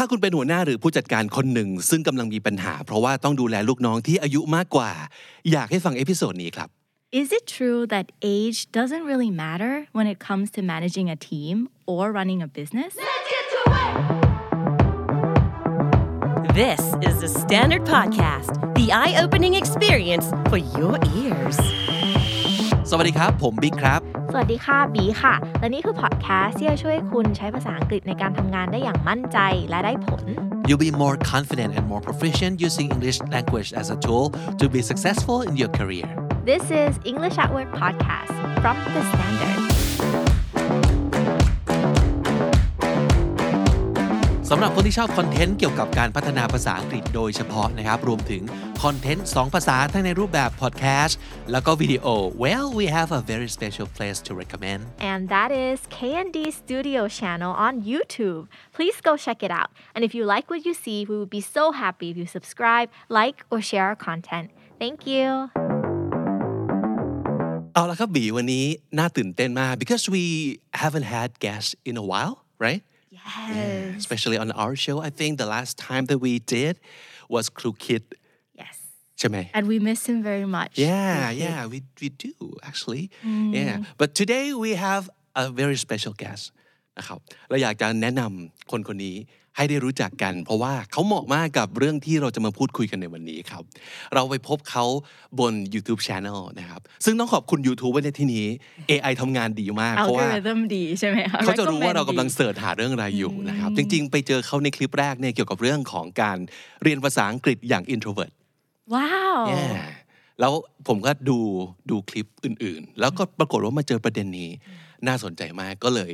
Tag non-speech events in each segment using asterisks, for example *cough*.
ถ้าคุณเป็นหัวหน้าหรือผู้จัดการคนหนึ่ง ซึ่งกำลังมีปัญหา เพราะว่าต้องดูแลลูกน้องที่อายุมากกว่า อยากให้ฟังเอพิโซดนี้ครับ Is it true that age doesn't really matter when it comes to managing a team or running a business? This is the Standard Podcast, the eye opening experience for your ears. สวัสดีครับ ผมบิ๊กครับ สวัสดีค่ะบีค่ะ และนี่คือพอดแคสต์ที่จะช่วยคุณใช้ภาษาอังกฤษในการทำงานได้อย่างมั่นใจและได้ผล You'll be more confident and more proficient using English language as a tool to be successful in your career This is English at Work podcast from the Standard สำหรับคนที่ชอบคอนเทนต์เกี่ยวกับการพัฒนาภาษาอังกฤษโดยเฉพาะนะครับ รวมถึงคอนเทนต์ 2 ภาษาทั้งในรูปแบบพอดแคสต์แล้วก็วิดีโอ Well we have a very special place to recommend and that is KND Studio channel on YouTube. Please go check it out. And if you like what you see, we would be so happy if you subscribe, like, or share our content. Thank you. เอาละครับบีวันนี้น่าตื่นเต้นมาก because we haven't had guests in a while right Yes. especially on our show I think the last time that we did was Crew Kid Yes. ใช่ไหม And we miss him very much. Yeah, yeah, we, we do actually. Yeah, but today we have a very special guest นะครับเราอยากจะแนะนำคนคนนี้ ให้ได้รู้จักกัน เพราะว่าเขาเหมาะมากกับเรื่องที่เราจะมาพูดคุยกันในวันนี้ครับ เราไปพบเขาบน YouTube Channel นะครับ ซึ่งต้องขอบคุณ YouTube ไว้ในที่นี้ AI ทำงานดีมาก เพราะว่า Algorithm ดีใช่ไหมคะเขาจะรู้ว่าเรากำลัง Recommend เสิร์ชหาเรื่องอะไรอยู่นะครับ จริง ๆ ไปเจอเขาในคลิปแรกเนี่ยเกี่ยวกับเรื่องของการเรียนภาษาอังกฤษอย่าง introvert ดี Wow. Yeah แล้วผมก็ดูดูคลิปอื่นๆ แล้วก็ปรากฏว่ามาเจอประเด็นนี้น่าสนใจมากก็เลย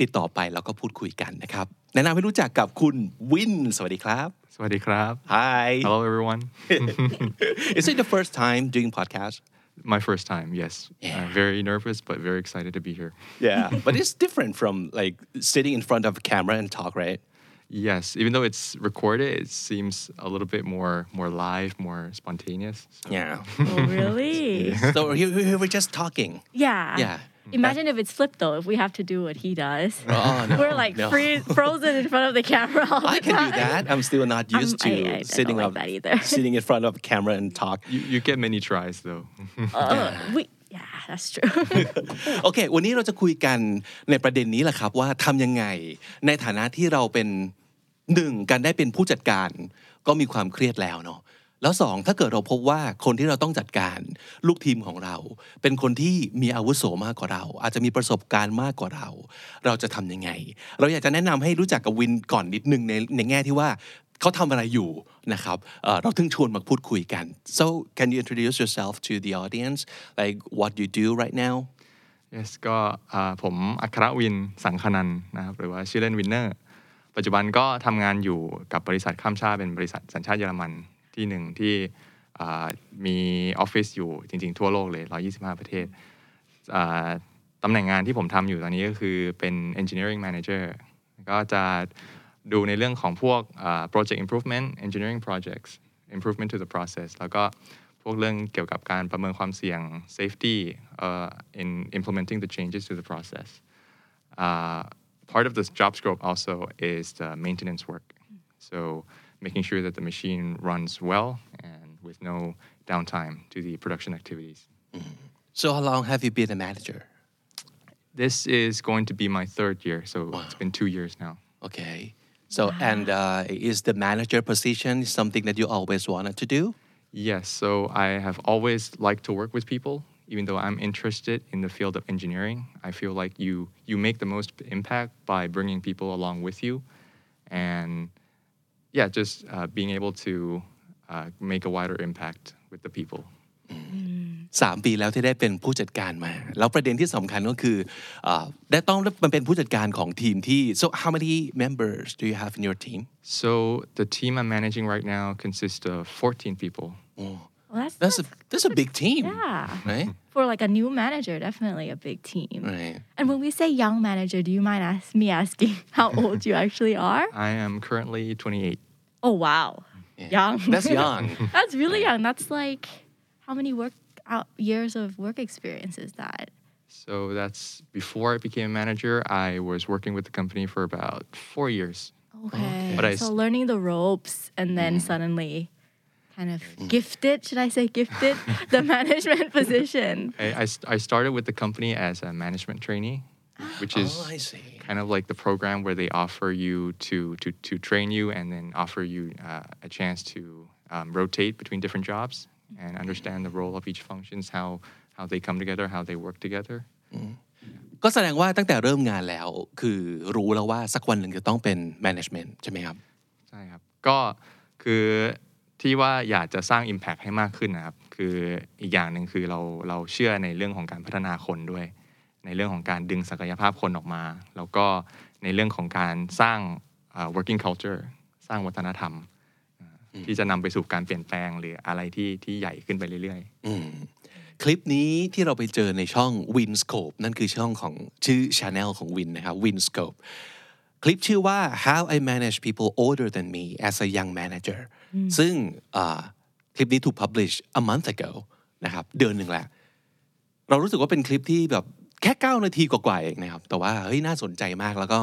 ติดต่อไปแล้วก็พูดคุยกันนะครับ แนะนำให้รู้จักกับคุณวิน สวัสดีครับ Sawadi krab. Hi Hello, everyone. *laughs* Is it the first time doing podcast My first time, yes. Yeah. I'm very nervous, but very excited to be here. Yeah *laughs* but it's different from like sitting in front of a camera and talk right Yes, even though it's recorded, it seems a little bit more more live, more spontaneous. So Yeah Oh, really? *laughs* so here, here we're just talking Yeah. Yeah. Imagine if it's flipped though, if we have to do what he does. *laughs* Oh, no, We're like no. freeze, frozen in front of the camera. All I the can do time. that I'm still not used Um, to I- I don't sitting like up that either. *laughs* sitting in front of a camera and talk You, you get many tries though. Uh, *laughs* we, yeah, that's true. โอเค วันนี้เราจะคุยกันในประเด็นนี้แหละครับว่าทำยังไง ในฐานะที่เราเป็นหนึ่งการได้เป็นผู้จัดการ ก็มีความเครียดแล้วเนาะ แล้วสองถ้าเกิดเราพบว่าคนที่เราต้องจัดการลูกทีมของเรา เป็นคนที่มีอาวุโสมากกว่าเรา อาจจะมีประสบการณ์มากกว่าเรา เราจะทำยังไง เราอยากจะแนะนำให้รู้จักกับวินก่อนนิดนึงในในแง่ที่ว่าเขาทำอะไรอยู่นะครับเอ่อเราถึงชวนมาพูดคุยกัน so can you introduce yourself to the audience like what you do right now yes ก็ผมอัครวินสังคนันนะครับหรือว่าชื่อเล่นวินเนอร์ปัจจุบันก็ทำงานอยู่กับบริษัทข้ามชาติเป็นบริษัทสัญชาติเยอรมัน ที่หนึ่งที่มีออฟฟิศอยู่จริง ๆ ทั่วโลกเลย 125 ประเทศตำแหน่งงานที่ผมทำอยู่ตอนนี้ก็คือเป็น engineering manager ก็จะดูในเรื่องของพวก project improvement engineering projects improvement to the process แล้วก็พวกเรื่องเกี่ยวกับการประเมินความเสี่ยง safety uh, in implementing the changes to the process uh, part of this job scope also is the maintenance work. So making sure that the machine runs well and with no downtime to the production activities. So how long have you been a manager? This is going to be my third year, so it's been two years now. Okay. So and uh, is the manager position something that you always wanted to do? Yes, so I have always liked to work with people. Even though I'm interested in the field of engineering, I feel like you you make the most impact by bringing people along with you, and yeah, just uh, being able to uh, make a wider impact with the people. สามปีแล้วที่ได้เป็นผู้จัดการมา แล้วประเด็นที่สำคัญก็คือเอ่อได้ต้องมันเป็นผู้จัดการของทีมที่ so how many members do you have in your team So the team I'm managing right now consists of 14 people. Well, that's, that's a that's a big team yeah. right For like a new manager, definitely a big team. right And when we say young manager, do you mind ask me asking *laughs* how old you actually are? *laughs* I am currently 28. Oh wow, young. that's *laughs* young That's really young. That's like how many work out years of work experience is that? So that's before I became a manager, I was working with the company for about four years. Oh Okay. But I so learning the ropes and then mm-hmm. suddenly kind of gifted, should I say gifted, *laughs* the management position. I, I, st- I started with the company as a management trainee, which is Oh, I see. kind of like the program where they offer you to to, to train you and then offer you uh, a chance to um, rotate between different jobs and understand the role of each functions, how how they come together, how they work together. ก็แสดงว่าตั้งแต่เริ่มงานแล้ว คือรู้แล้วว่าสักวันหนึ่งจะต้องเป็น management ใช่ไหมครับ ใช่ครับ ก็คือ ที่ว่าอยากจะสร้าง Impact ให้มากขึ้นนะครับ คืออีกอย่างหนึ่งคือเราเราเชื่อในเรื่องของการพัฒนาคนด้วย ในเรื่องของการดึงศักยภาพคนออกมา แล้วก็ในเรื่องของการสร้างอ่า working culture สร้างวัฒนธรรมอ่าที่จะนำไปสู่การเปลี่ยนแปลงหรืออะไรที่ที่ใหญ่ขึ้นไปเรื่อยๆอืมคลิปนี้ที่เราไปเจอในช่อง Winscope นั่นคือช่องของชื่อ Channel ของ Win นะครับ Winscope คลิปชื่อว่า How I Manage People Older Than Me as a Young Manager ซึ่งคลิปนี้ถูก publish a month ago นะครับเดือนหนึ่งแล้ว เรารู้สึกว่าเป็นคลิปที่แบบแค่ 9 นาทีกว่าๆเองนะครับ แต่ว่าเฮ้ยน่าสนใจมากแล้วก็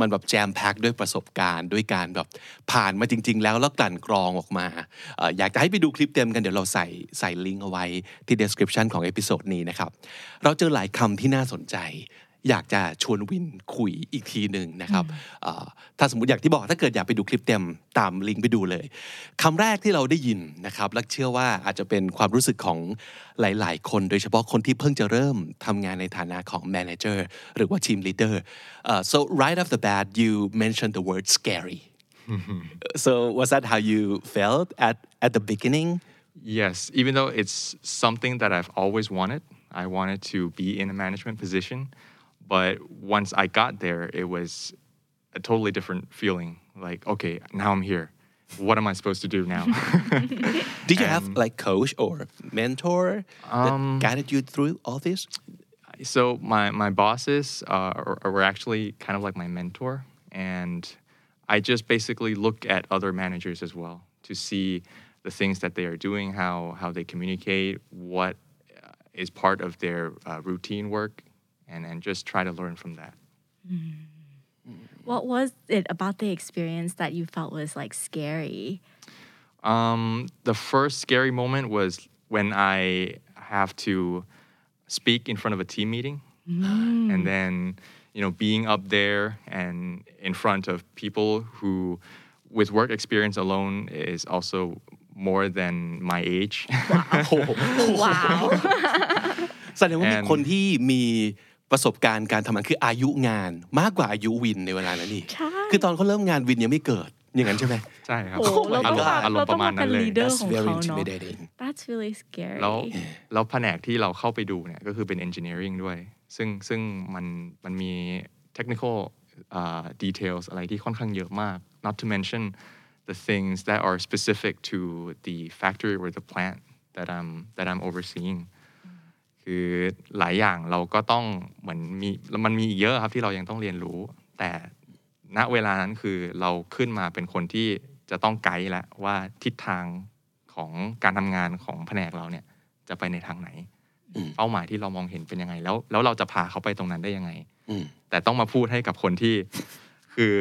มันแบบแจมแพ็คด้วยประสบการณ์ ด้วยการแบบผ่านมาจริง ๆ แล้วแล้วกลั่นกรองออกมาเอ่ออยากจะให้ไปดูคลิปเต็มกันเดี๋ยวเราใส่ใส่ลิงก์เอาไว้ที่ description ของเอพิโซดนี้นะครับ เราเจอหลายคำที่น่าสนใจ อยากจะชวนวินคุยอีกทีหนึ่งนะครับเอ่อถ้าสมมติอย่างที่บอกถ้าเกิดอยากไปดูคลิปเต็มตามลิงก์ไปดูเลยคำแรกที่เราได้ยินนะครับและเชื่อว่าอาจจะเป็นความรู้สึกของหลาย ๆ คน โดยเฉพาะคนที่เพิ่งจะเริ่มทำงานในฐานะของ manager หรือว่า team leader uh, so right off the bat you mentioned the word scary so was that how you felt at at the beginning Yes, even though it's something that I've always wanted, I wanted to be in a management position. But once I got there, it was a totally different feeling. Like, okay, now I'm here. What am I supposed to do now? *laughs* did you have like coach or mentor that Um, guided you through all this so my my bosses uh, were actually kind of like my mentor, and I just basically look at other managers as well to see the things that they are doing, how how they communicate, what uh, part of their uh, routine work, and and just try to learn from that. What was it about the experience that you felt was like scary? Um, the first scary moment was when I have to speak in front of a team meeting, and then you know being up there and in front of people who, with work experience alone, is also more than my age. *laughs* *laughs* Wow. *laughs* แสดงว่ามี And- คนที่มี ประสบการณ์การทำงานคืออายุงานมากกว่าอายุวินในเวลานั้นนี่ใช่คือตอนเขาเริ่มงานวินยังไม่เกิด อย่างนั้นใช่ไหม ใช่ครับ โอ้เราต้องอารมณ์มาอารมเราณ์ปต้องระมามาณเป็นั้นนเลย leader That's ของ very เขาเนาะ intimidating That's really scary แล้วแล้วแผนกที่เราเข้าไปดูเนี่ย ก็คือเป็น engineering ด้วย ซึ่งซึ่งมันมันมี technical uh, details อะไรที่ค่อนข้างเยอะมาก not to mention the things that are specific to the factory or the plant that I'm that I'm overseeing คือหลายอย่างเราก็ต้องเหมือนมีมันมีอีกเยอะครับที่เรายังต้องเรียนรู้ แต่ณเวลานั้นคือเราขึ้นมาเป็นคนที่จะต้องไกด์แล้วว่าทิศทางของการทำงานของแผนกเราเนี่ยจะไปในทางไหนเป้าหมายที่เรามองเห็นเป็นยังไง แล้ว แล้วเราจะพาเขาไปตรงนั้นได้ยังไงอืมแต่ต้องมาพูดให้กับคนที่คือ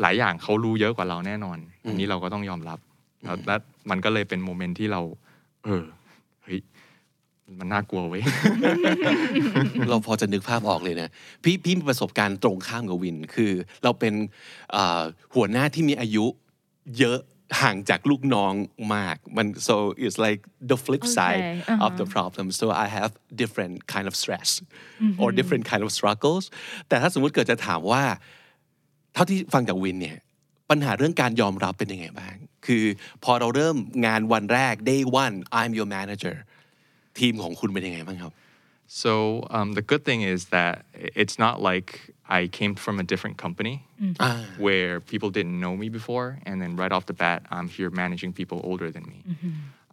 หลายอย่างเขารู้เยอะกว่าเราแน่นอนอันนี้เราก็ต้องยอมรับแล้วและมันก็เลยเป็นโมเมนต์ที่เรา เออเฮ้ย มันน่ากลัวเว้ย เราพอจะนึกภาพออกเลยนะ พี่พี่มีประสบการณ์ตรงข้ามกับวิน คือ เราเป็นเอ่อหัวหน้าที่มีอายุเยอะห่างจากลูกน้องมากมัน so it's like the flip side Okay, of the problem so I have different kind of stress or different kind of struggles แต่ถ้าสมมุติเกิดจะถามว่า เท่าที่ฟังจากวินเนี่ยปัญหาเรื่องการยอมรับเป็นยังไงบ้าง คือพอเราเริ่มงานวันแรก day one I'm your manager ทีมของคุณเป็นยังไงบ้างครับ So um, the good thing is that it's not like I came from a different company where people didn't know me before, and then right off the bat, I'm here managing people older than me.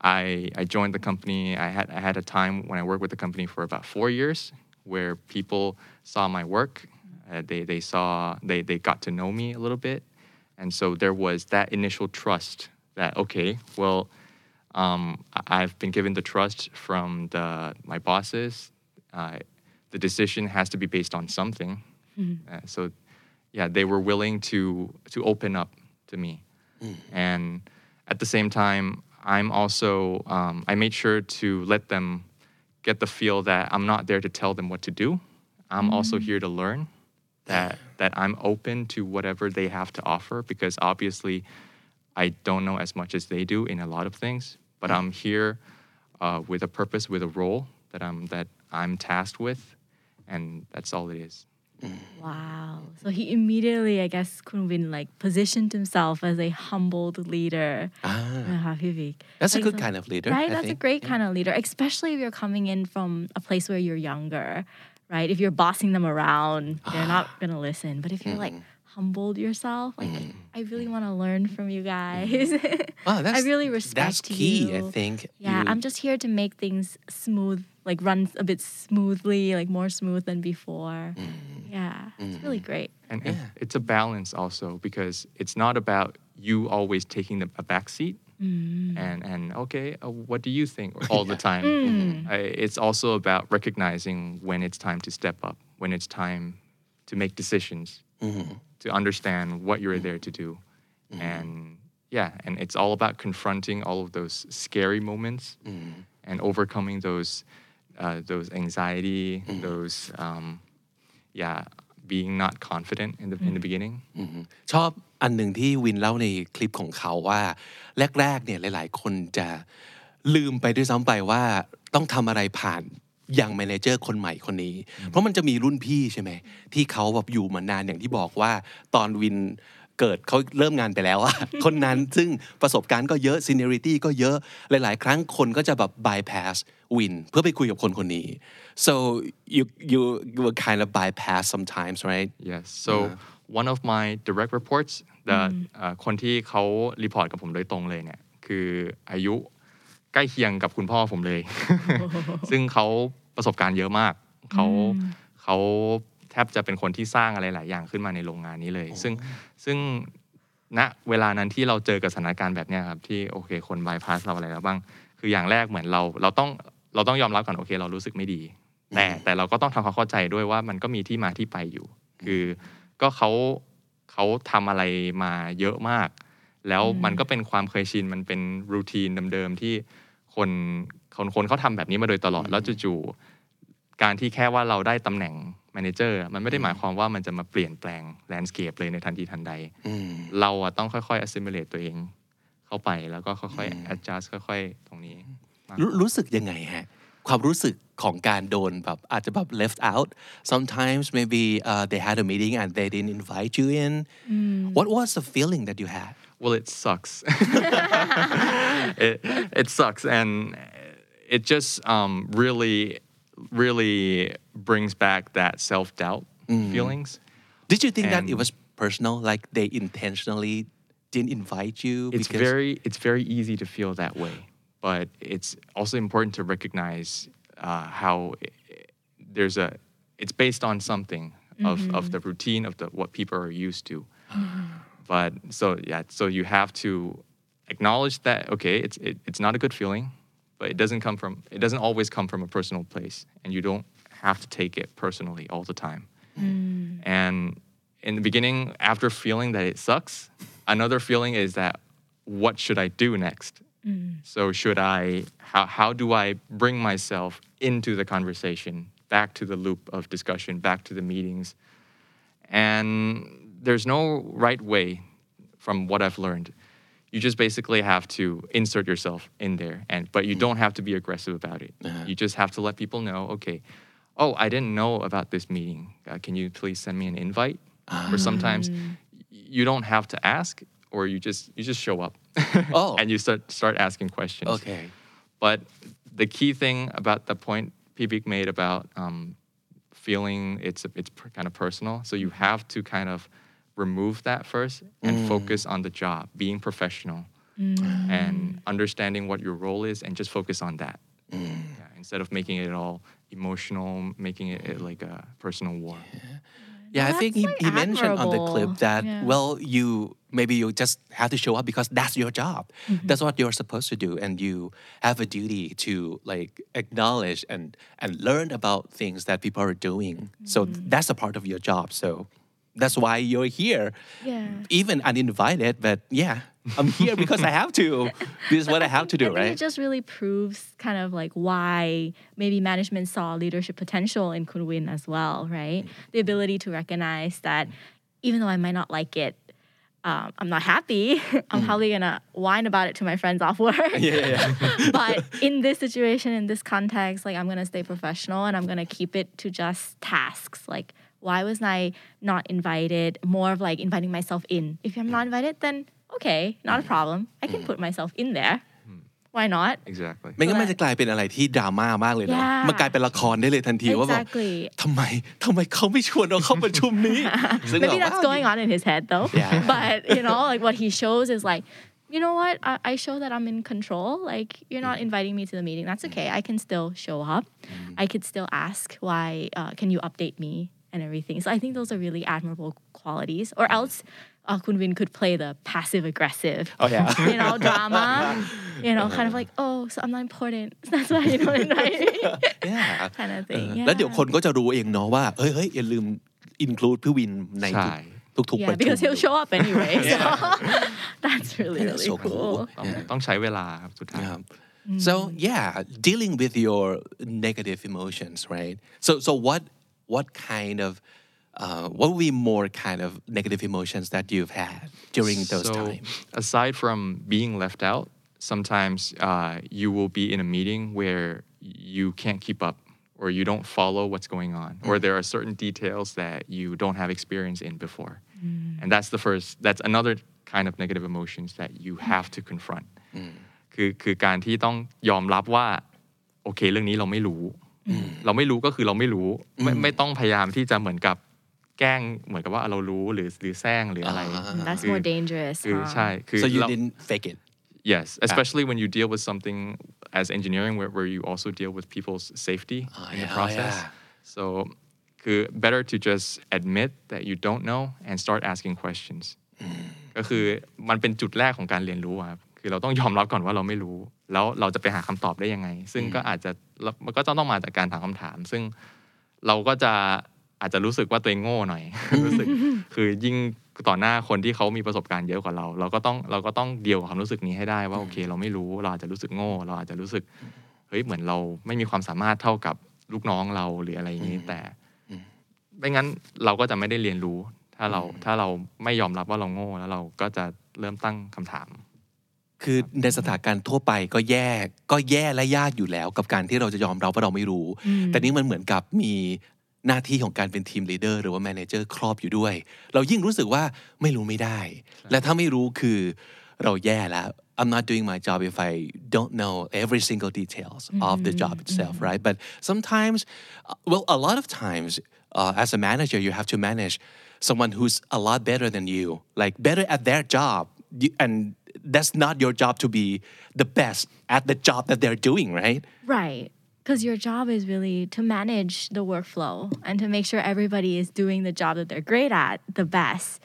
I, I joined the company. I had I had a time when I worked with the company for about four years, where people saw my work. Uh, they they saw they they got to know me a little bit, and so there was that initial trust that okay, well, um, I- I've been given the trust from the my bosses. Uh, the decision has to be based on something. Uh, so, yeah, they were willing to to open up to me, and at the same time, I'm also um, I made sure to let them get the feel that I'm not there to tell them what to do. I'm also here to learn. That that I'm open to whatever they have to offer because obviously I don't know as much as they do in a lot of things, but I'm here uh, with a purpose, with a role that I'm that I'm tasked with, and that's all it is. Wow. So he immediately, I guess, Kunwin like positioned himself as a humbled leader. Ah. Uh, that's like, a good so, kind of leader. Right? I that's think. a great yeah. kind of leader, especially if you're coming in from a place where you're younger, right? If you're bossing them around, they're not ah. going to listen. But if you're mm. like mm-hmm humbled yourself, like, mm-hmm. I really want to learn from you mm-hmm. guys. *laughs* Wow, I really respect that's key, you. I think. Yeah, You- I'm just here to make things smooth, like run a bit smoothly, like more smooth than before. Mm-hmm. Yeah, it's really great. And, and it's a balance also because it's not about you always taking the, a back seat mm. and and okay, uh, what do you think *laughs* all the time? Uh, it's also about recognizing when it's time to step up, when it's time to make decisions, to understand what you're there to do, and yeah, and it's all about confronting all of those scary moments and overcoming those uh, those anxiety, those um, yeah, being not confident in the in the beginning. ชอบอันหนึ่งที่วินเล่าในคลิปของเขาว่า แรก ๆ เนี่ยหลาย ๆ คนจะลืมไปด้วยซ้ำไปว่าต้องทำอะไรผ่านอ ย่างแมเนเจอร์คนใหม่คนนี้ เพราะมันจะมีรุ่นพี่ใช่ไหมที่เขาแบบอยู่มานานอย่างที่บอกว่า ตอนวินเกิดเขาเริ่มงานไปแล้วอะคนนั้นซึ่งประสบการณ์ก็เยอะ seniority ก็เยอะหลาย ๆ ครั้งคนก็จะแบบ bypass วินเพื่อไปคุยกับคนคนนี้ so you you you will kind of bypass sometimes right Yes. So one of my direct reports the เอ่อคนที่เขารีพอร์ตกับผมโดยตรงเลยเนี่ยคืออายุ ใกล้เคียงกับคุณพ่อผมเลย ซึ่งเขาประสบการณ์เยอะมากเขาเขาแทบจะเป็นคนที่สร้างอะไรหลายอย่างขึ้นมาในโรงงานนี้เลย ซึ่งซึ่งณเวลานั้นที่เราเจอกับสถานการณ์แบบเนี้ยครับที่โอเคคนบายพาสเราอะไรแล้วบ้าง คืออย่างแรกเหมือนเราเราต้องเราต้องยอมรับก่อนโอเค เรารู้สึกไม่ดี แต่แต่เราก็ต้องทำความเข้าใจด้วยว่ามันก็มีที่มาที่ไปอยู่ คือก็เขาเขาทำอะไรมาเยอะมาก แล้วมันก็เป็นความเคยชินมันเป็นรูทีนเดิมๆที่คนคนคนเขาทำแบบนี้มาโดยตลอดแล้วจู่ๆการที่แค่ว่าเราได้ตำแหน่งแมเนเจอร์มันไม่ได้หมายความว่ามันจะมาเปลี่ยนแปลงแลนด์สเคปเลยในทันทีทันใดเราอะต้องค่อยๆ assimilate ตัวเองเข้าไปแล้วก็ค่อยๆ adjust ค่อย ๆ ตรงนี้มากรู้รู้สึกยังไงฮะความรู้สึกของการโดนแบบอาจจะแบบ left out sometimes maybe uh, they had a meeting and they didn't invite you in what was the feeling that you had Well, it sucks. *laughs* it, it sucks, and it just um, really, really brings back that self doubt feelings. did you think that it was personal like they intentionally didn't invite you It's because very, it's very easy to feel that way, but it's also important to recognize uh, how i there's a, it's based on something of, of the routine of the what people are used to. But so yeah so you have to acknowledge that okay it's it, it's not a good feeling but it doesn't come from it doesn't always come from a personal place and you don't have to take it personally all the time. Hmm. And in the beginning after feeling that it sucks another feeling is that what should i do next? Hmm. So should i how, how do i bring myself into the conversation back to the loop of discussion back to the meetings and there's no right way from what I've learned. You just basically have to insert yourself in there, and but you don't have to be aggressive about it. You just have to let people know, okay, oh, I didn't know about this meeting. Uh, can you please send me an invite? Or sometimes you don't have to ask, or you just you just show up, *laughs* Oh. and you start start asking questions. okay But the key thing about the point Pibik made about um, feeling it's it's kind of personal, so you have to kind of remove that first and mm. focus on the job, being professional, mm. and understanding what your role is, and just focus on that. Mm. Yeah, instead of making it all emotional, making it, it like a personal war. yeah I think he, That's, he mentioned on the clip that Yeah. well you maybe you just have to show up because that's your job. Mm-hmm. That's what you're supposed to do and you have a duty to like acknowledge and and learn about things that people are doing. So mm-hmm. that's a part of your job so that's why you're here Yeah. even uninvited but yeah I'm here because I have to *laughs* this is what I have to do I think right it just really proves kind of like why maybe management saw leadership potential in Kun Win as well, right? The ability to recognize that even though I might not like it, um, I'm not happy. *laughs* I'm probably gonna whine about it to my friends off work. *laughs* yeah, yeah. but in this situation, in this context, like I'm gonna stay professional and I'm gonna keep it to just tasks. Like, why was I not invited? More of like inviting myself in. If I'm not invited, then okay, not a problem. I can put myself in there. Why not? exactly ไม่งั้นมันจะกลายเป็นอะไรที่ดราม่ามากเลยเนาะ Yeah. มันกลายเป็นละครได้เลยทันทีว่าแบบ Exactly. ทำไมทำไมเขาไม่ชวนเราเข้าประชุมนี้ซึ่ง Maybe แบบ that's ว่า going on in his head though. Yeah. *laughs* But you know, like what he shows is like, you know what? I, I show that I'm in control. Like you're not inviting me to the meeting. That's okay. I can still show up. I could still ask why. Uh, can you update me and everything? So I think those are really admirable qualities. Or else, uh, Kun Win could play the passive aggressive. Oh yeah *laughs* You know, *laughs* drama. You know, kind of like, oh, so I'm not important. *laughs* That's why you don't invite me. yeah kind of เอ thing. อแล้วเดี๋ยว Yeah. คนก็จะรู้เองเนาะว่าเฮ้ยเฮ้ยอย่าลืม include พี่วินใน ใช่ ทุกทุกๆ Yeah, ประชุม because he'll show up anyway. So that's really, Yeah, really so cool. cool. ต้องต้องใช้เวลาครับสุดท้าย Yeah. So yeah, dealing with your negative emotions, right? So so what what kind of uh, what would be more kind of negative emotions that you've had during those so, times? aside from being left out, sometimes uh, you will be in a meeting where you can't keep up or you don't follow what's going on, or there are certain details that you don't have experience in before. And that's the first, that's another kind of negative emotions that you have to confront. คือคือการที่ต้องยอมรับว่า โอเคเรื่องนี้เราไม่รู้ เราไม่รู้ก็คือเราไม่รู้ ไม่ไม่ต้องพยายามที่จะเหมือนกับแกล้งเหมือนกับว่าเรารู้หรือหรือแซงหรืออะไร That's คือ more dangerous. คือ huh? ใช่คือ So you เรา didn't fake it. Yes, especially when you deal with something as engineering where, where you also deal with people's safety Ah, in the yeah, process. yeah. So คือ better to just admit that you don't know and start asking questions. ก็คือมันเป็นจุดแรกของการเรียนรู้อะครับ คือเราต้องยอมรับก่อนว่าเราไม่รู้ แล้วเราจะไปหาคำตอบได้ยังไง ซึ่งก็อาจจะแล้วมันก็ต้องมาจากการถามคำถาม ซึ่งเราก็จะอาจจะรู้สึกว่าตัวเองโง่หน่อย รู้สึก คือยิ่งต่อหน้าคนที่เขามีประสบการณ์เยอะกว่าเรา เราก็ต้องเราก็ต้องเดียวกับความรู้สึกนี้ให้ได้ว่าโอเค เราไม่รู้เราอาจจะรู้สึกโง่ เราอาจจะรู้สึกเฮ้ยเหมือนเราไม่มีความสามารถเท่ากับลูกน้องเราหรืออะไรอย่างนี้แต่ไม่งั้นเราก็จะไม่ได้เรียนรู้ ถ้าเราถ้าเราไม่ยอมรับว่าเราโง่แล้วเราก็จะเริ่มตั้งคำถาม คือในสถานการณ์ทั่วไปก็แย่ก็แย่และยากอยู่แล้ว กับการที่เราจะยอมรับว่าเราไม่รู้ แต่นี่มันเหมือนกับมีหน้าที่ของการเป็นทีมลีดเดอร์หรือว่าแมเนเจอร์ครอบอยู่ด้วย เรายิ่งรู้สึกว่าไม่รู้ไม่ได้ และถ้าไม่รู้คือเราแย่แล้ว I'm not doing my job if I don't know every single details of the job itself right but sometimes uh, well a lot of times uh, as a manager you have to manage someone who's a lot better than you like better at their job You- and that's not your job to be the best at the job that they're doing, right? Right. Because your job is really to manage the workflow and to make sure everybody is doing the job that they're great at the best.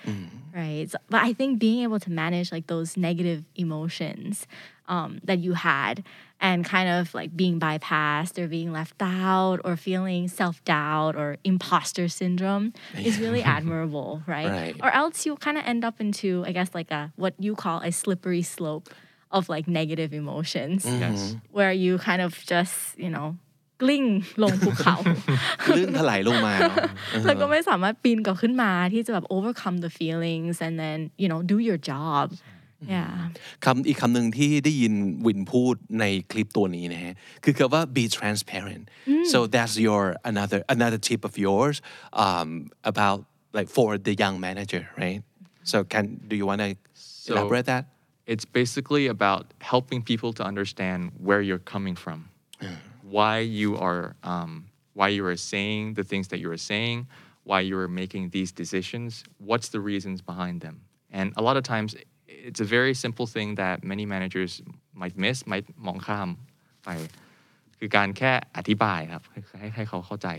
Right. So- but I think being able to manage like those negative emotions um, that you had and kind of like being bypassed or being left out or feeling self doubt or imposter syndrome is really *laughs* admirable, right? Right. Or else you kind of end up into, I guess, like a what you call a slippery slope of like negative emotions yes where you kind of just you know กลิ้งลงภูเขา ลื่นถลายลงมาเนาะ แล้วก็ไม่สามารถปีนกลับขึ้นมาที่จะแบบ *laughs* *laughs* overcome the feelings and then you know do your job yeah คำอีกคำหนึ่งที่ได้ยินวินพูดในคลิปตัวนี้นะฮะคือคำว่า be transparent so that's your another another tip of yours um, about like for the young manager right so can do you want to elaborate that it's basically about helping people to understand where you're coming from, why you are, um, why you are saying the things that you are saying, why you are making these decisions, what's the reasons behind them. And a lot of times, it's a very simple thing that many managers might miss, might มองข้ามไปคือการแค่อธิบายครับให้ให้เขาเข้าใจ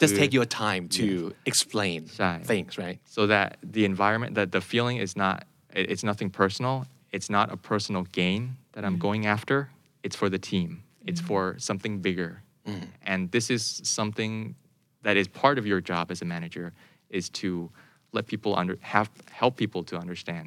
just คือ take your time to explain ใช่ things right so that the environment that the feeling is not it- it's nothing personal it's not a personal gain that i'm going after it's for the team it's for something bigger and this is something that is part of your job as a manager is to let people under have help people to understand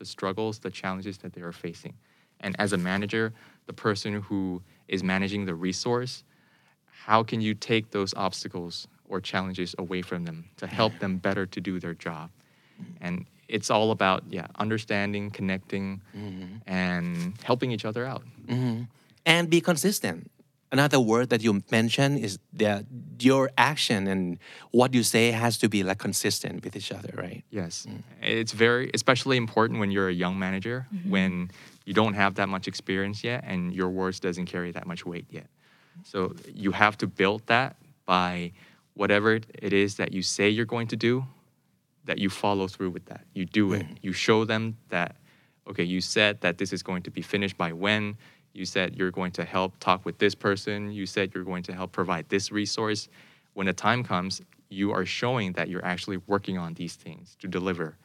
the struggles, the challenges that they are facing. And as a manager, the person who is managing the resource, how can you take those obstacles or challenges away from them to help them better to do their job? And it's all about yeah, understanding, connecting, mm-hmm. and helping each other out. Mm-hmm. and be consistent another word that you mentioned is that your action and what you say has to be like consistent with each other right Yes. Mm. It's very, especially important when you're a young manager, mm-hmm. when you don't have that much experience yet and your words doesn't carry that much weight yet. So you have to build that by whatever it is that you say you're going to do, that you follow through with that. You do it. Mm. You show them that, okay, you said that this is going to be finished by when. You said you're going to help talk with this person. You said you're going to help provide this resource. When the time comes, you are showing that you're actually working on these things to deliver.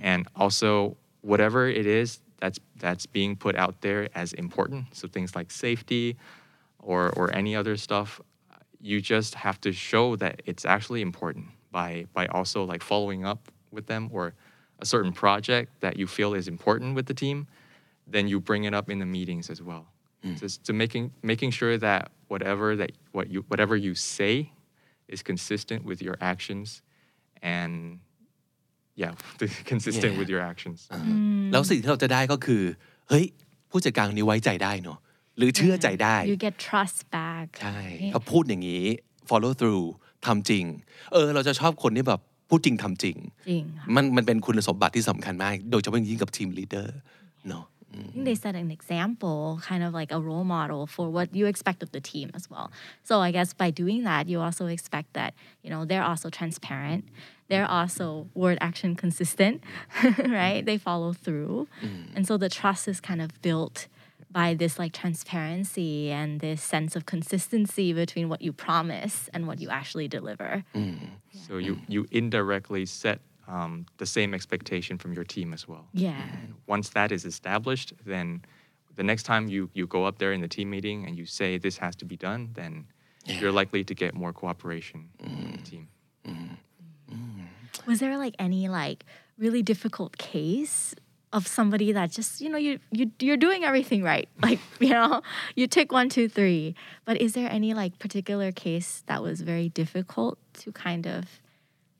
And also, whatever it is that's that's being put out there as important, so things like safety or or any other stuff, you just have to show that it's actually important by by also like following up with them or a certain project that you feel is important with the team, then you bring it up in the meetings as well. Just to making making sure that whatever that what you whatever you say is consistent with your actions and yeah, *laughs* consistent Yeah. with your actions. แล้วสิ่งที่เราจะได้ก็คือ เฮ้ย ผู้จัดการคนนี้ไว้ใจได้เนอะหรือเชื่อใจได้ You get trust back. ใช่ right? เขาพูดอย่างนี้ follow through ทำจริง เออ เราจะชอบคนที่แบบพูดจริงทำจริง จริงค่ะ มันมันเป็นคุณสมบัติที่สำคัญมาก โดยเฉพาะยิ่งกับทีมลีดเดอร์เนาะ I think they set an example, kind of like a role model for what you expect of the team as well. So I guess by doing that, you also expect that, you know, they're also transparent. They're mm-hmm. also word action consistent, *laughs* right? They follow through. Mm-hmm. And so the trust is kind of built by this like transparency and this sense of consistency between what you promise and what you actually deliver. So you you indirectly set um, the same expectation from your team as well. Yeah. Once that is established, then the next time you you go up there in the team meeting and you say this has to be done, then you're likely to get more cooperation from the team. Was there like any like really difficult case of somebody that just you know you you you're doing everything right *laughs* like you know you tick one two three but is there any like particular case that was very difficult to kind of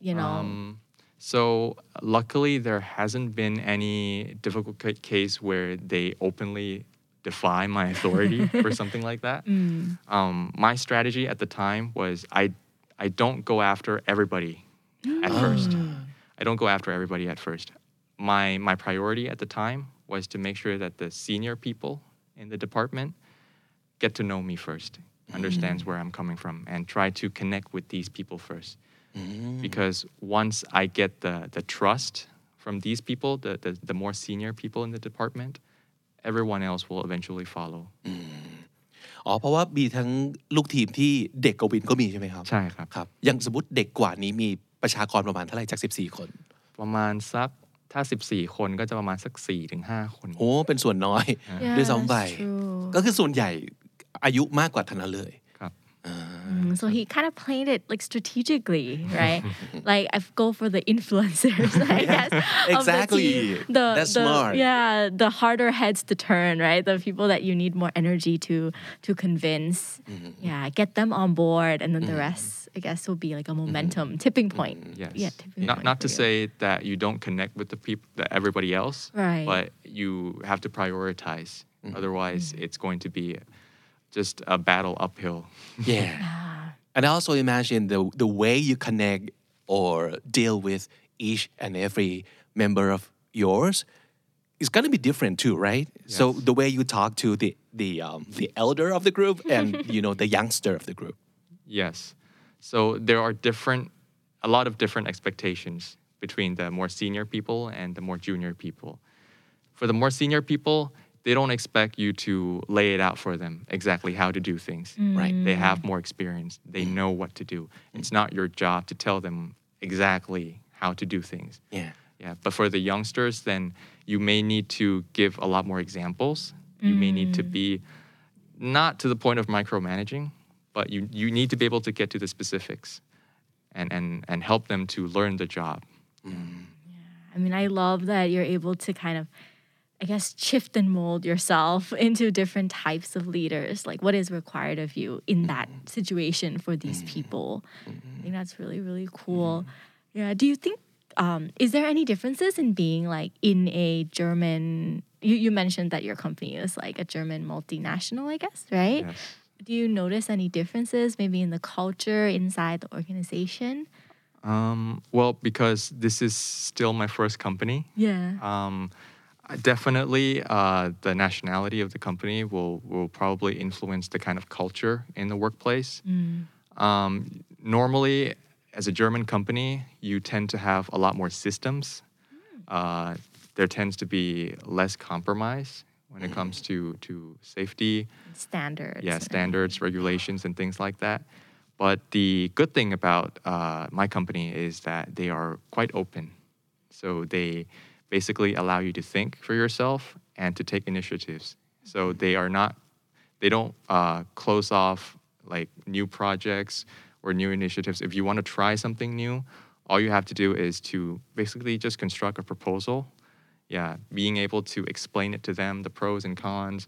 you know Um, so luckily, there hasn't been any difficult case where they openly defy my *laughs* authority or something like that. Mm. Um, my strategy at the time was I I don't go after everybody at ah. first. I don't go after everybody at first. My my priority at the time was to make sure that the senior people in the department get to know me first, understands mm. where I'm coming from, and try to connect with these people first because once I get the the trust from these people, the, the the more senior people in the department, everyone else will eventually follow. อ๋อเพราะว่ามีทั้งลูกทีมที่เด็กกว่าวินก็มีใช่ไหมครับ ใช่ครับครับอย่างสมมติเด็กกว่านี้มีประชากรประมาณเท่าไหร่จาก 14 คน ประมาณสักถ้า 14 คนก็จะประมาณสัก4ถึง5คน โอ้ เป็นส่วนน้อย Yeah, ด้วยซ้ำไป that's true. ก็คือส่วนใหญ่อายุมากกว่าทันนั้นเลย So he kind of played it like strategically, *laughs* right? like I go for the influencers, *laughs* I guess. exactly. The, the, That's the, smart. Yeah, the harder heads to turn, right? The people that you need more energy to to convince. Mm-hmm. Yeah, get them on board, and then mm-hmm. the rest, I guess, will be like a mm-hmm. momentum tipping mm-hmm. point. Yes. Yeah, tipping not point not to you. say that you don't connect with the people, that everybody else. Right. But you have to prioritize. Mm-hmm. Otherwise, it's going to be just a battle uphill. Yeah. *laughs* And I also imagine the the way you connect or deal with each and every member of yours is going to be different too, right? So the way you talk to the the um, the elder of the group and *laughs* you know the youngster of the group. Yes. So there are different, a lot of different expectations between the more senior people and the more junior people. For the more senior people, they don't expect you to lay it out for them exactly how to do things. Right. They mm. have more experience. They mm. know what to do. It's not your job to tell them exactly how to do things. Yeah. Yeah, but for the youngsters, then you may need to give a lot more examples. You may need to mm. be not to the point of micromanaging, but you, you need to be able to get to the specifics and, and, and help them to learn the job. Yeah, I mean, I love that you're able to kind of, I guess, shift and mold yourself *laughs* into different types of leaders, like what is required of you in that situation for these people. I think that's really, really cool. Yeah. Do you think, um, is there any differences in being like in a German, you, you mentioned that your company is like a German multinational, I guess, right? Yes. Do you notice any differences maybe in the culture inside the organization? Um, well, because this is still my first company, Yeah. um, definitely uh, the nationality of the company will, will probably influence the kind of culture in the workplace. Um, normally, as a German company, you tend to have a lot more systems. Uh, there tends to be less compromise when it comes to, to safety, Standards. yeah, standards, regulations, and things like that. But the good thing about uh, my company is that they are quite open. So they basically allow you to think for yourself and to take initiatives. So they are not, they don't uh, close off like new projects or new initiatives. If you want to try something new, all you have to do is to basically just construct a proposal. Yeah, being able to explain it to them, the pros and cons,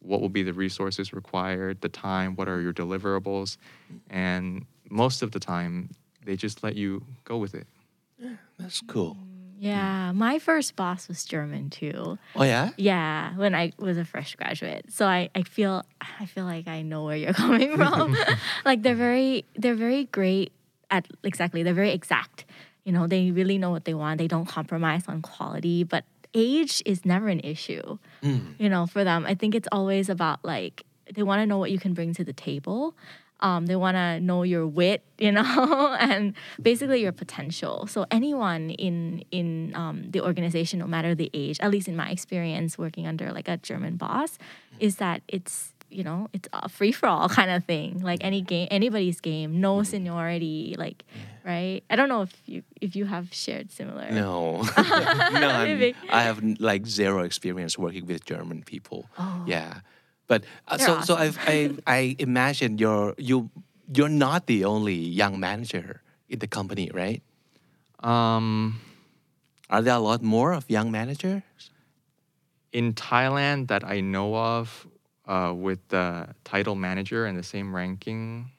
what will be the resources required, the time, what are your deliverables, and most of the time they just let you go with it. Yeah, That's cool. Yeah, my first boss was German too. Oh yeah. Yeah, when I was a fresh graduate. So I, I feel I feel like I know where you're *laughs* coming from. *laughs* like they're very they're very great at exactly, they're very exact. You know, they really know what they want. They don't compromise on quality, but age is never an issue. Mm. You know, for them. I think it's always about like they want to know what you can bring to the table. Um, they want to know your wit, you know, *laughs* and basically your potential. So anyone in in um, the organization, no matter the age, at least in my experience working under like a German boss, is that it's you know it's a free for all *laughs* kind of thing. Like any game, anybody's game, no seniority. Like, right? I don't know if you if you have shared similar. No, *laughs* no, I'm, I have like zero experience working with German people. Oh. Yeah, but uh, They're so so. I've, I *laughs* I imagine you're you you're not the only young manager in the company, right? Um, Are there a lot more of young managers? in Thailand, that I know of, uh, with the title manager and the same ranking,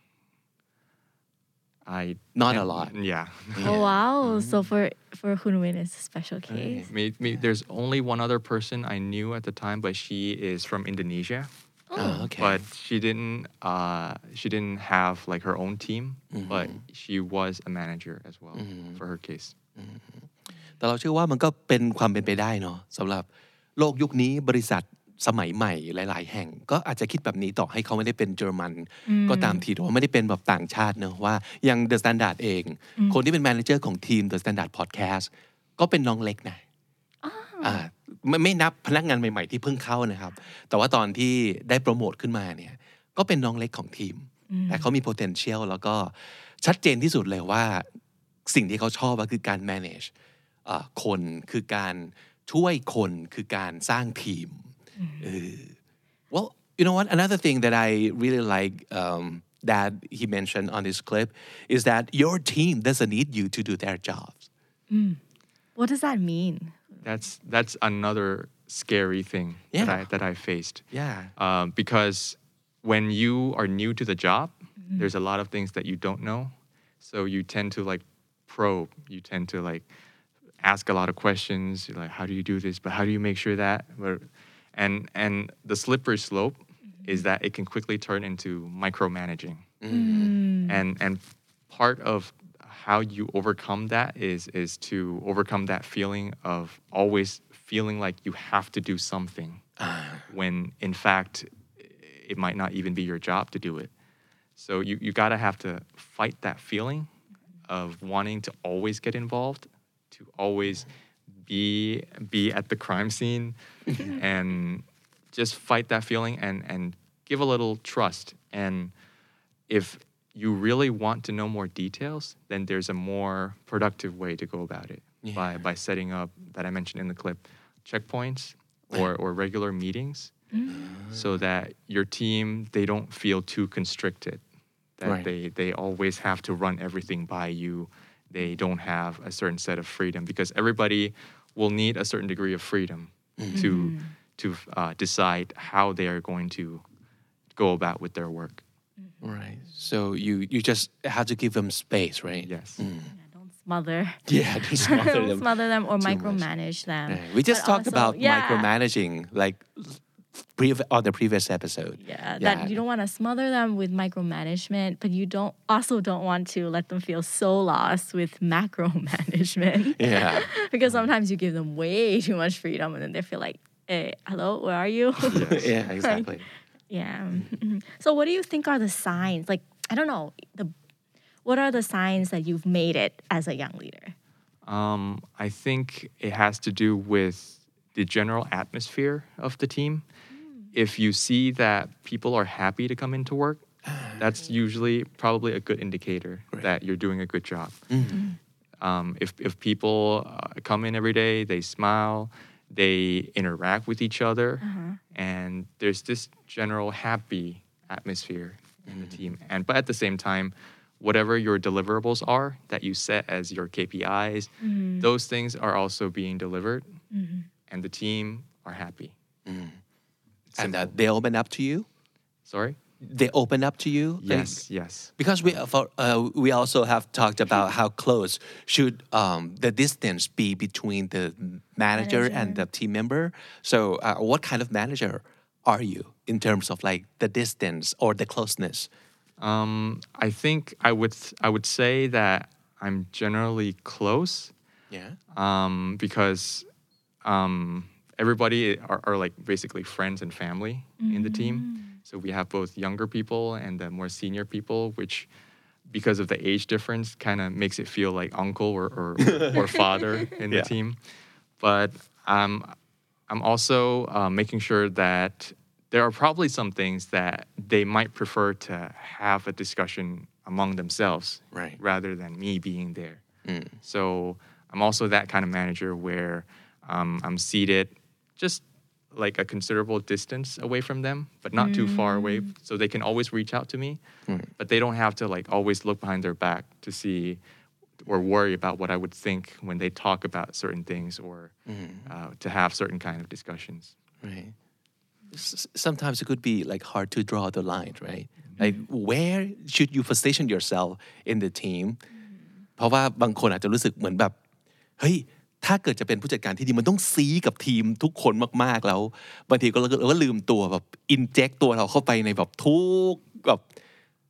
I not a lot. *laughs* Yeah. Oh wow! Mm-hmm. So for for Kunwin, it's a special case. Me, me, there's only one other person I knew at the time, but she is from Indonesia. Oh, oh, oh. okay. But she didn't. Uh, she didn't have like her own team, mm-hmm. but she was a manager as well mm-hmm. for her case. Mm-hmm. แต่เราเชื่อว่ามันก็เป็นความเป็นไปได้เนาะสำหรับโลกยุคนี้บริษัท สมัยใหม่หลาย ๆ แห่ง ก็อาจจะคิดแบบนี้ต่อให้เขาไม่ได้เป็นเยอรมัน ก็ตามทีหรือว่าไม่ได้เป็นแบบต่างชาติเนอะว่าอย่าง The Standard เอง คนที่เป็นแมเนเจอร์ของทีม The Standard Podcast ก็เป็นน้องเล็กนะอ่าไม่ไม่นับพนักงานใหม่ ๆ ที่เพิ่งเข้านะครับ แต่ว่าตอนที่ได้โปรโมทขึ้นมาเนี่ยก็เป็นน้องเล็กของทีม แต่เขามี potential แล้วก็ชัดเจนที่สุดเลยว่า สิ่งที่เขาชอบก็คือการ manage อ่าคนคือการช่วยคนคือการสร้างทีม Mm. well, you know what? Another thing that I really like um, that he mentioned on this clip is that your team doesn't need you to do their jobs. Mm. What does that mean? That's that's another scary thing yeah. that I that I faced. Yeah. Um, because when you are new to the job, mm-hmm. there's a lot of things that you don't know, so you tend to like probe. You tend to like ask a lot of questions. You're like, how do you do this? But how do you make sure that? But and and the slippery slope Mm-hmm. is that it can quickly turn into micromanaging. Mm. And and part of how you overcome that is is to overcome that feeling of always feeling like you have to do something *sighs* when in fact it might not even be your job to do it. So you, you gotta have to fight that feeling of wanting to always get involved to always be be at the crime scene *laughs* and just fight that feeling and and give a little trust. And if you really want to know more details then there's a more productive way to go about it by by setting up that I mentioned in the clip checkpoints or or regular meetings mm-hmm. so that your team they don't feel too constricted that Right. they they always have to run everything by you. They don't have a certain set of freedom because everybody will need a certain degree of freedom mm-hmm. to mm-hmm. to uh, decide how they are going to go about with their work. Mm-hmm. Right. So you you just have to give them space right? Yes. Don't smother. yeah don't smother *laughs* *laughs* them smother them or too much. micromanage them. Yeah, we just But talked also- about yeah. micromanaging like pre- on the previous episode Yeah, that you don't want to smother them with micromanagement, but you don't also don't want to let them feel so lost with *laughs* macromanagement. yeah *laughs* because sometimes you give them way too much freedom and then they feel like, hey, hello, where are you? *laughs* yeah exactly yeah. Mhm. So what do you think are the signs? Like, I don't know, the what are the signs that you've made it as a young leader? Um, I think it has to do with the general atmosphere of the team. If you see that people are happy to come into work, that's usually probably a good indicator that you're doing a good job. Um, if, if people uh, come in every day, they smile, they interact with each other, and there's this general happy atmosphere in the team. And but at the same time, whatever your deliverables are that you set as your KPIs, those things are also being delivered, and the team are happy. and uh, they open up to you Sorry. they open up to you Like, Yes. Yes. because we uh, we also have talked about how close should um, the distance be between the manager, and the team member. So, uh, what kind of manager are you in terms of like the distance or the closeness? Um, I think I would I would say that I'm generally close. Yeah. um, because um, everybody are, are like basically friends and family in the team. So we have both younger people and the more senior people, which because of the age difference kind of makes it feel like uncle or, or, or *laughs* father in the Yeah. team. But um, I'm also uh, making sure that there are probably some things that they might prefer to have a discussion among themselves Right. rather than me being there. So I'm also that kind of manager where um, I'm seated just like a considerable distance away from them, but not too far away, so they can always reach out to me. But they don't have to like always look behind their back to see or worry about what I would think when they talk about certain things or uh, to have certain kind of discussions. Right. S- sometimes it could be like hard to draw the line, right? Like where should you position yourself in the team เพราะว่าบางคนอาจจะรู้สึกเหมือนแบบเฮ้ย ถ้าเกิดจะเป็นผู้จัดการที่ดีมันต้องซีกับทีมทุกคนมากๆแล้วบางทีก็เราก็ลืมตัวแบบอินเจ t ตัวเราเข้าไปในแบบทุกแบบ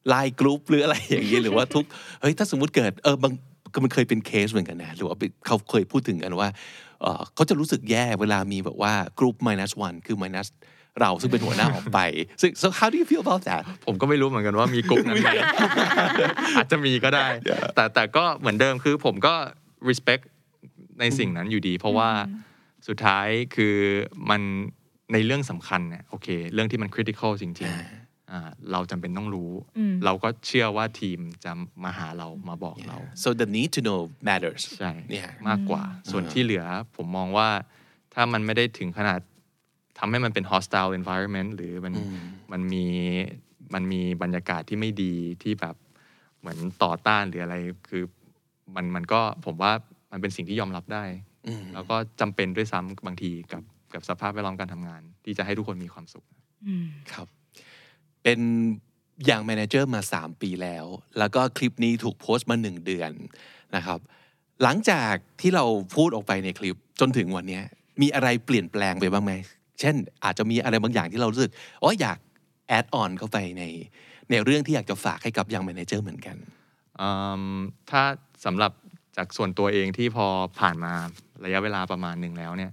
ไลน์กรุ๊ปหรืออะไรอย่างนี้หรือว่าทุกเฮ้ยถ้าสมมุติเกิดเออบางก็มันเคยเป็นเคสเหมือนกันนะหรือว่าเขาเคยพูดถึงกันว่าเเขาจะรู้สึกแย่เวลามีแบบว่ากรุ๊ป minus one คือ minus เราซึ่งเป็นหัวหน้าออกไปซึ่ง so how do you feel about that ผมก็ไม่รู้เหมือนกันว่ามีกลุ่มนั้นไหมอาจจะมีก็ได้ แต่แต่ก็เหมือนเดิมคือผมก็ respect ในสิ่งนั้นอยู่ดี เพราะว่าสุดท้ายคือมันในเรื่องสำคัญเนี่ยโอเค เรื่องที่มัน critical จริงๆอ่าเราจำเป็นต้องรู้ เราก็เชื่อว่าทีมจะมาหาเรามาบอกเรา so the need to know matters ใช่ Yeah มากกว่า ส่วนที่เหลือผมมองว่าถ้ามันไม่ได้ถึงขนาดทำให้มันเป็น hostile environment หรือมันมันมีมันมีบรรยากาศที่ไม่ดีที่แบบเหมือนต่อต้านหรืออะไรคือมันมันก็ผมว่า มันเป็นสิ่งที่ยอมรับได้ แล้วก็จำเป็นด้วยซ้ำบางทีกับกับสภาพแวดล้อมการทำงาน ที่จะให้ทุกคนมีความสุขครับ เป็นอย่างแมเนเจอร์มา 3 ปีแล้ว แล้วก็คลิปนี้ถูกโพสต์มา 1 เดือนนะครับ หลังจากที่เราพูดออกไปในคลิปจนถึงวันเนี้ยมีอะไรเปลี่ยนแปลงไปบ้างไหม เช่น อาจจะมีอะไรบางอย่างที่เรารู้สึกอ๋ออยากแอดออนเข้าไปในในเรื่องที่อยากจะฝากให้กับยังแมเนเจอร์เหมือนกันอืมถ้าสำหรับ จากส่วนตัวเองที่พอผ่านมาระยะเวลาประมาณหนึ่งแล้วเนี่ย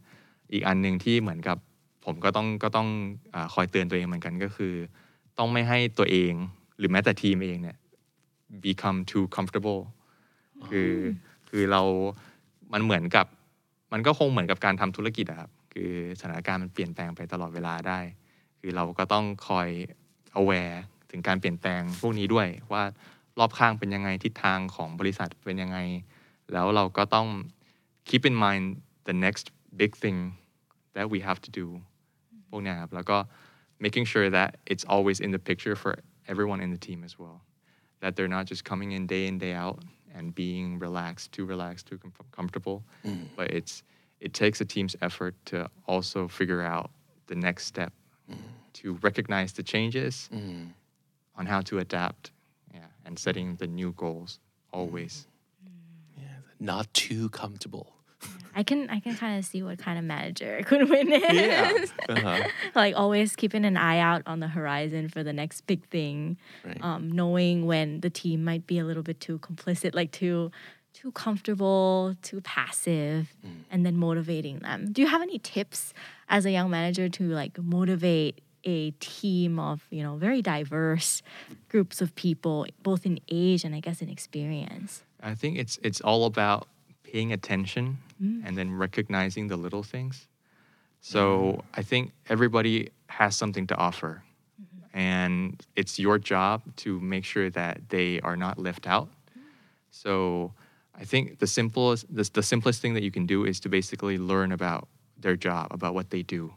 อีกอันหนึ่งที่เหมือนกับผมก็ต้องก็ต้องอคอยเตือนตัวเองเหมือนกันก็คือ ต้องไม่ให้ตัวเองหรือแม้แต่ทีมเองเนี่ย become too comfortable คือคือเรา มันเหมือนกับ มันก็คงเหมือนกับการทำธุรกิจอะครับ คือสถานการณ์มันเปลี่ยนแปลงไปตลอดเวลาได้ คือเราก็ต้องคอย aware ถึงการเปลี่ยนแปลงพวกนี้ด้วยว่ารอบข้างเป็นยังไงทิศทางของบริษัทเป็นยังไง แล้วเราก็ต้อง keep in mind the next big thing that we have to do พวกเนี้ยครับ แล้วก็ making sure that it's always in the picture for everyone in the team as well that they're not just coming in day in day out and being relaxed too relaxed too com- comfortable but it's it takes a team's effort to also figure out the next step to recognize the changes on how to adapt yeah, and setting the new goals always not too comfortable I can I can kind of see what kind of manager Kunwin is. Yeah. *laughs* Uh-huh. like always keeping an eye out on the horizon for the next big thing. Right. Um, knowing when the team might be a little bit too complicit, like too too comfortable, too passive, and then motivating them. Do you have any tips as a young manager to like motivate a team of you know very diverse groups of people, both in age and I guess in experience? I think it's it's all about paying attention mm. and then recognizing the little things. So mm-hmm. I think everybody has something to offer. Mm-hmm. And it's your job to make sure that they are not left out. So I think the simplest the, the simplest thing that you can do is to basically learn about their job, about what they do.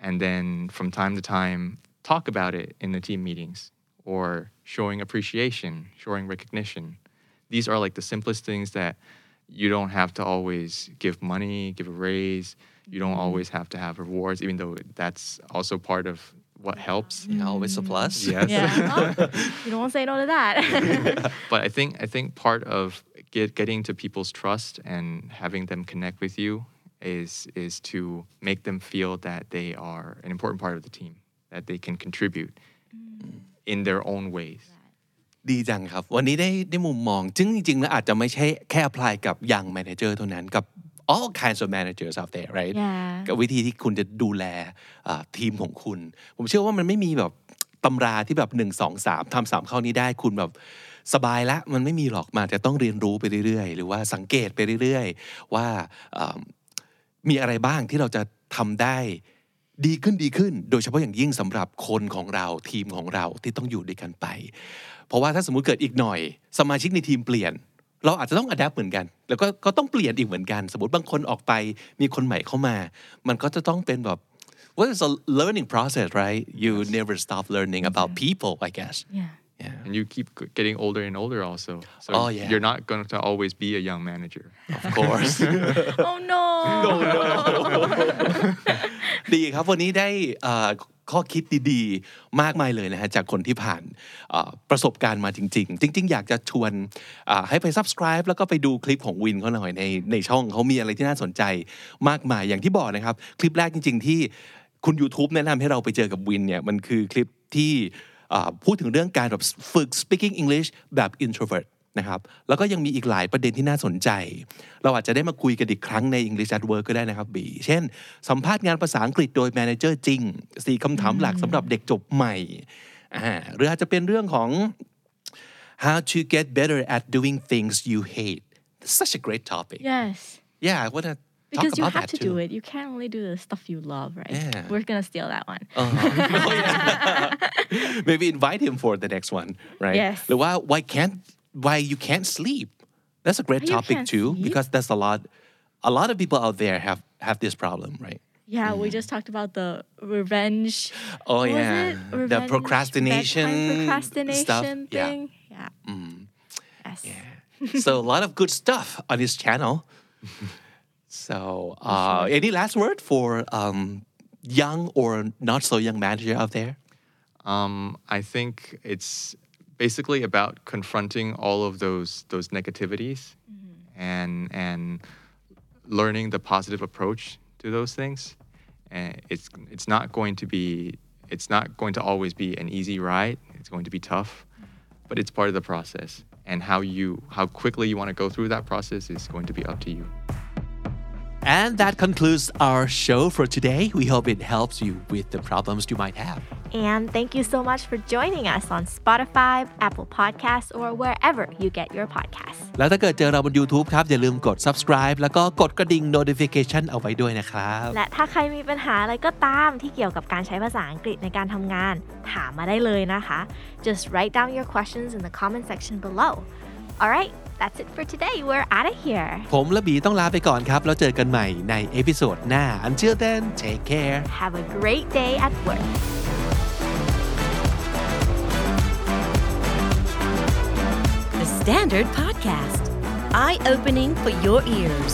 And then from time to time talk about it in the team meetings or showing appreciation, showing recognition these are like the simplest things that you don't have to always give money, give a raise. You don't mm-hmm. always have to have rewards, even though that's also part of what helps. yeah, always a plus Yes. *laughs* Yeah, well, *laughs* you don't want to say no to that. *laughs* But I think I think part of get, getting to people's trust and having them connect with you is is to make them feel that they are an important part of the team, that they can contribute in their own ways. ดีจังครับ วันนี้ได้ได้มุมมองจึงจริงๆแล้วอาจจะไม่ใช่แค่อพพลายกับยัง manager เท่านั้นกับ all kinds of managers out there right Yeah. กับวิธีที่คุณจะดูแลอ่าทีมของคุณ ผมเชื่อว่ามันไม่มีแบบตำราที่แบบหนึ่งสองสามทำสามข้อนี้ได้คุณแบบสบายละมันไม่มีหรอกมันจะต้องเรียนรู้ไปเรื่อยๆ หรือว่าสังเกตไปเรื่อยๆ ว่าอ่า มีอะไรบ้างที่เราจะทำได้ ดีขึ้นดีขึ้น โดยเฉพาะอย่างยิ่งสำหรับคนของเราทีมของเราที่ต้องอยู่ด้วยกันไป เพราะว่าถ้าสมมุติเกิดอีกหน่อย สมาชิกในทีมเปลี่ยน เราอาจจะต้องอัดแอปเหมือนกัน แล้วก็ก็ต้องเปลี่ยนอีกเหมือนกัน สมมติบางคนออกไปมีคนใหม่เข้ามา มันก็จะต้องเป็นแบบ what is a learning process right you never stop learning about people I guess yeah. Yeah And you keep g- getting older and older also. So Oh, yeah. you're not going to always be a young manager. of course Oh no. no. ดีครับวันนี้ได้เอ่อข้อคิดดีๆ มากมายเลยนะฮะจากคนที่ผ่านเอ่อประสบการณ์มาจริง ๆ จริง ๆ อยากจะชวนอ่าให้ไป subscribe แล้วก็ไปดูคลิปของวินเขาหน่อยในในช่องเขามีอะไรที่น่าสนใจมากมายอย่างที่บอกนะครับ คลิปแรกจริง ๆ ที่คุณ YouTube แนะนำให้เราไปเจอกับวินเนี่ยมันคือคลิปที่อ่า พูดถึงเรื่องการแบบฝึก speaking English แบบ introvert นะครับแล้วก็ยังมีอีกหลายประเด็นที่น่าสนใจ เราอาจจะได้มาคุยกันอีกครั้งใน English at Work ก็ได้นะครับบีเช่น สัมภาษณ์งานภาษาอังกฤษโดยแมเนเจอร์จริงสี่คำถามหลักสำหรับเด็กจบใหม่อ่าหรืออาจจะเป็นเรื่องของ how to get better at doing things you hate such a great topic Yes. yeah I want to talk because you have to too. do it. You can't only do the stuff you love, right? Yeah. We're gonna steal that one. Uh-huh. *laughs* Oh, yeah. *laughs* Maybe invite him for the next one, right? Yes. Why, why can't why you can't sleep? That's a great why topic too, sleep? because that's a lot. A lot of people out there have have this problem, right? Yeah, mm. we mm-hmm. just talked about the revenge. Oh yeah, revenge, the procrastination, procrastination stuff. thing. Yeah. yeah. Mm. Yes. Yeah. so a lot of good stuff on his channel. *laughs* So, uh, any last word for um, young or not so young manager out there? Um, I think it's basically about confronting all of those those negativities and and learning the positive approach to those things. And it's it's not going to be it's not going to always be an easy ride. It's going to be tough, but it's part of the process. And how you how quickly you want to go through that process is going to be up to you. And that concludes our show for today. We hope it helps you with the problems you might have. And thank you so much for joining us on Spotify, Apple Podcasts, or wherever you get your podcasts. แล้วถ้าเกิดเจอเราบน YouTube ครับ อย่าลืมกด subscribe แล้วก็กดกระดิ่ง notification เอาไว้ด้วยนะครับ และถ้าใครมีปัญหาอะไรก็ตามที่เกี่ยวกับการใช้ภาษาอังกฤษในการทำงาน ถามมาได้เลยนะคะ Just write down your questions in the comment section below. Alright, that's it for today. We're out of here. ผมและบีต้องลาไปก่อนครับ แล้วเจอกันใหม่ในเอพิโซดหน้า until then take care Have a great day at work. The Standard Podcast, eye opening for your ears.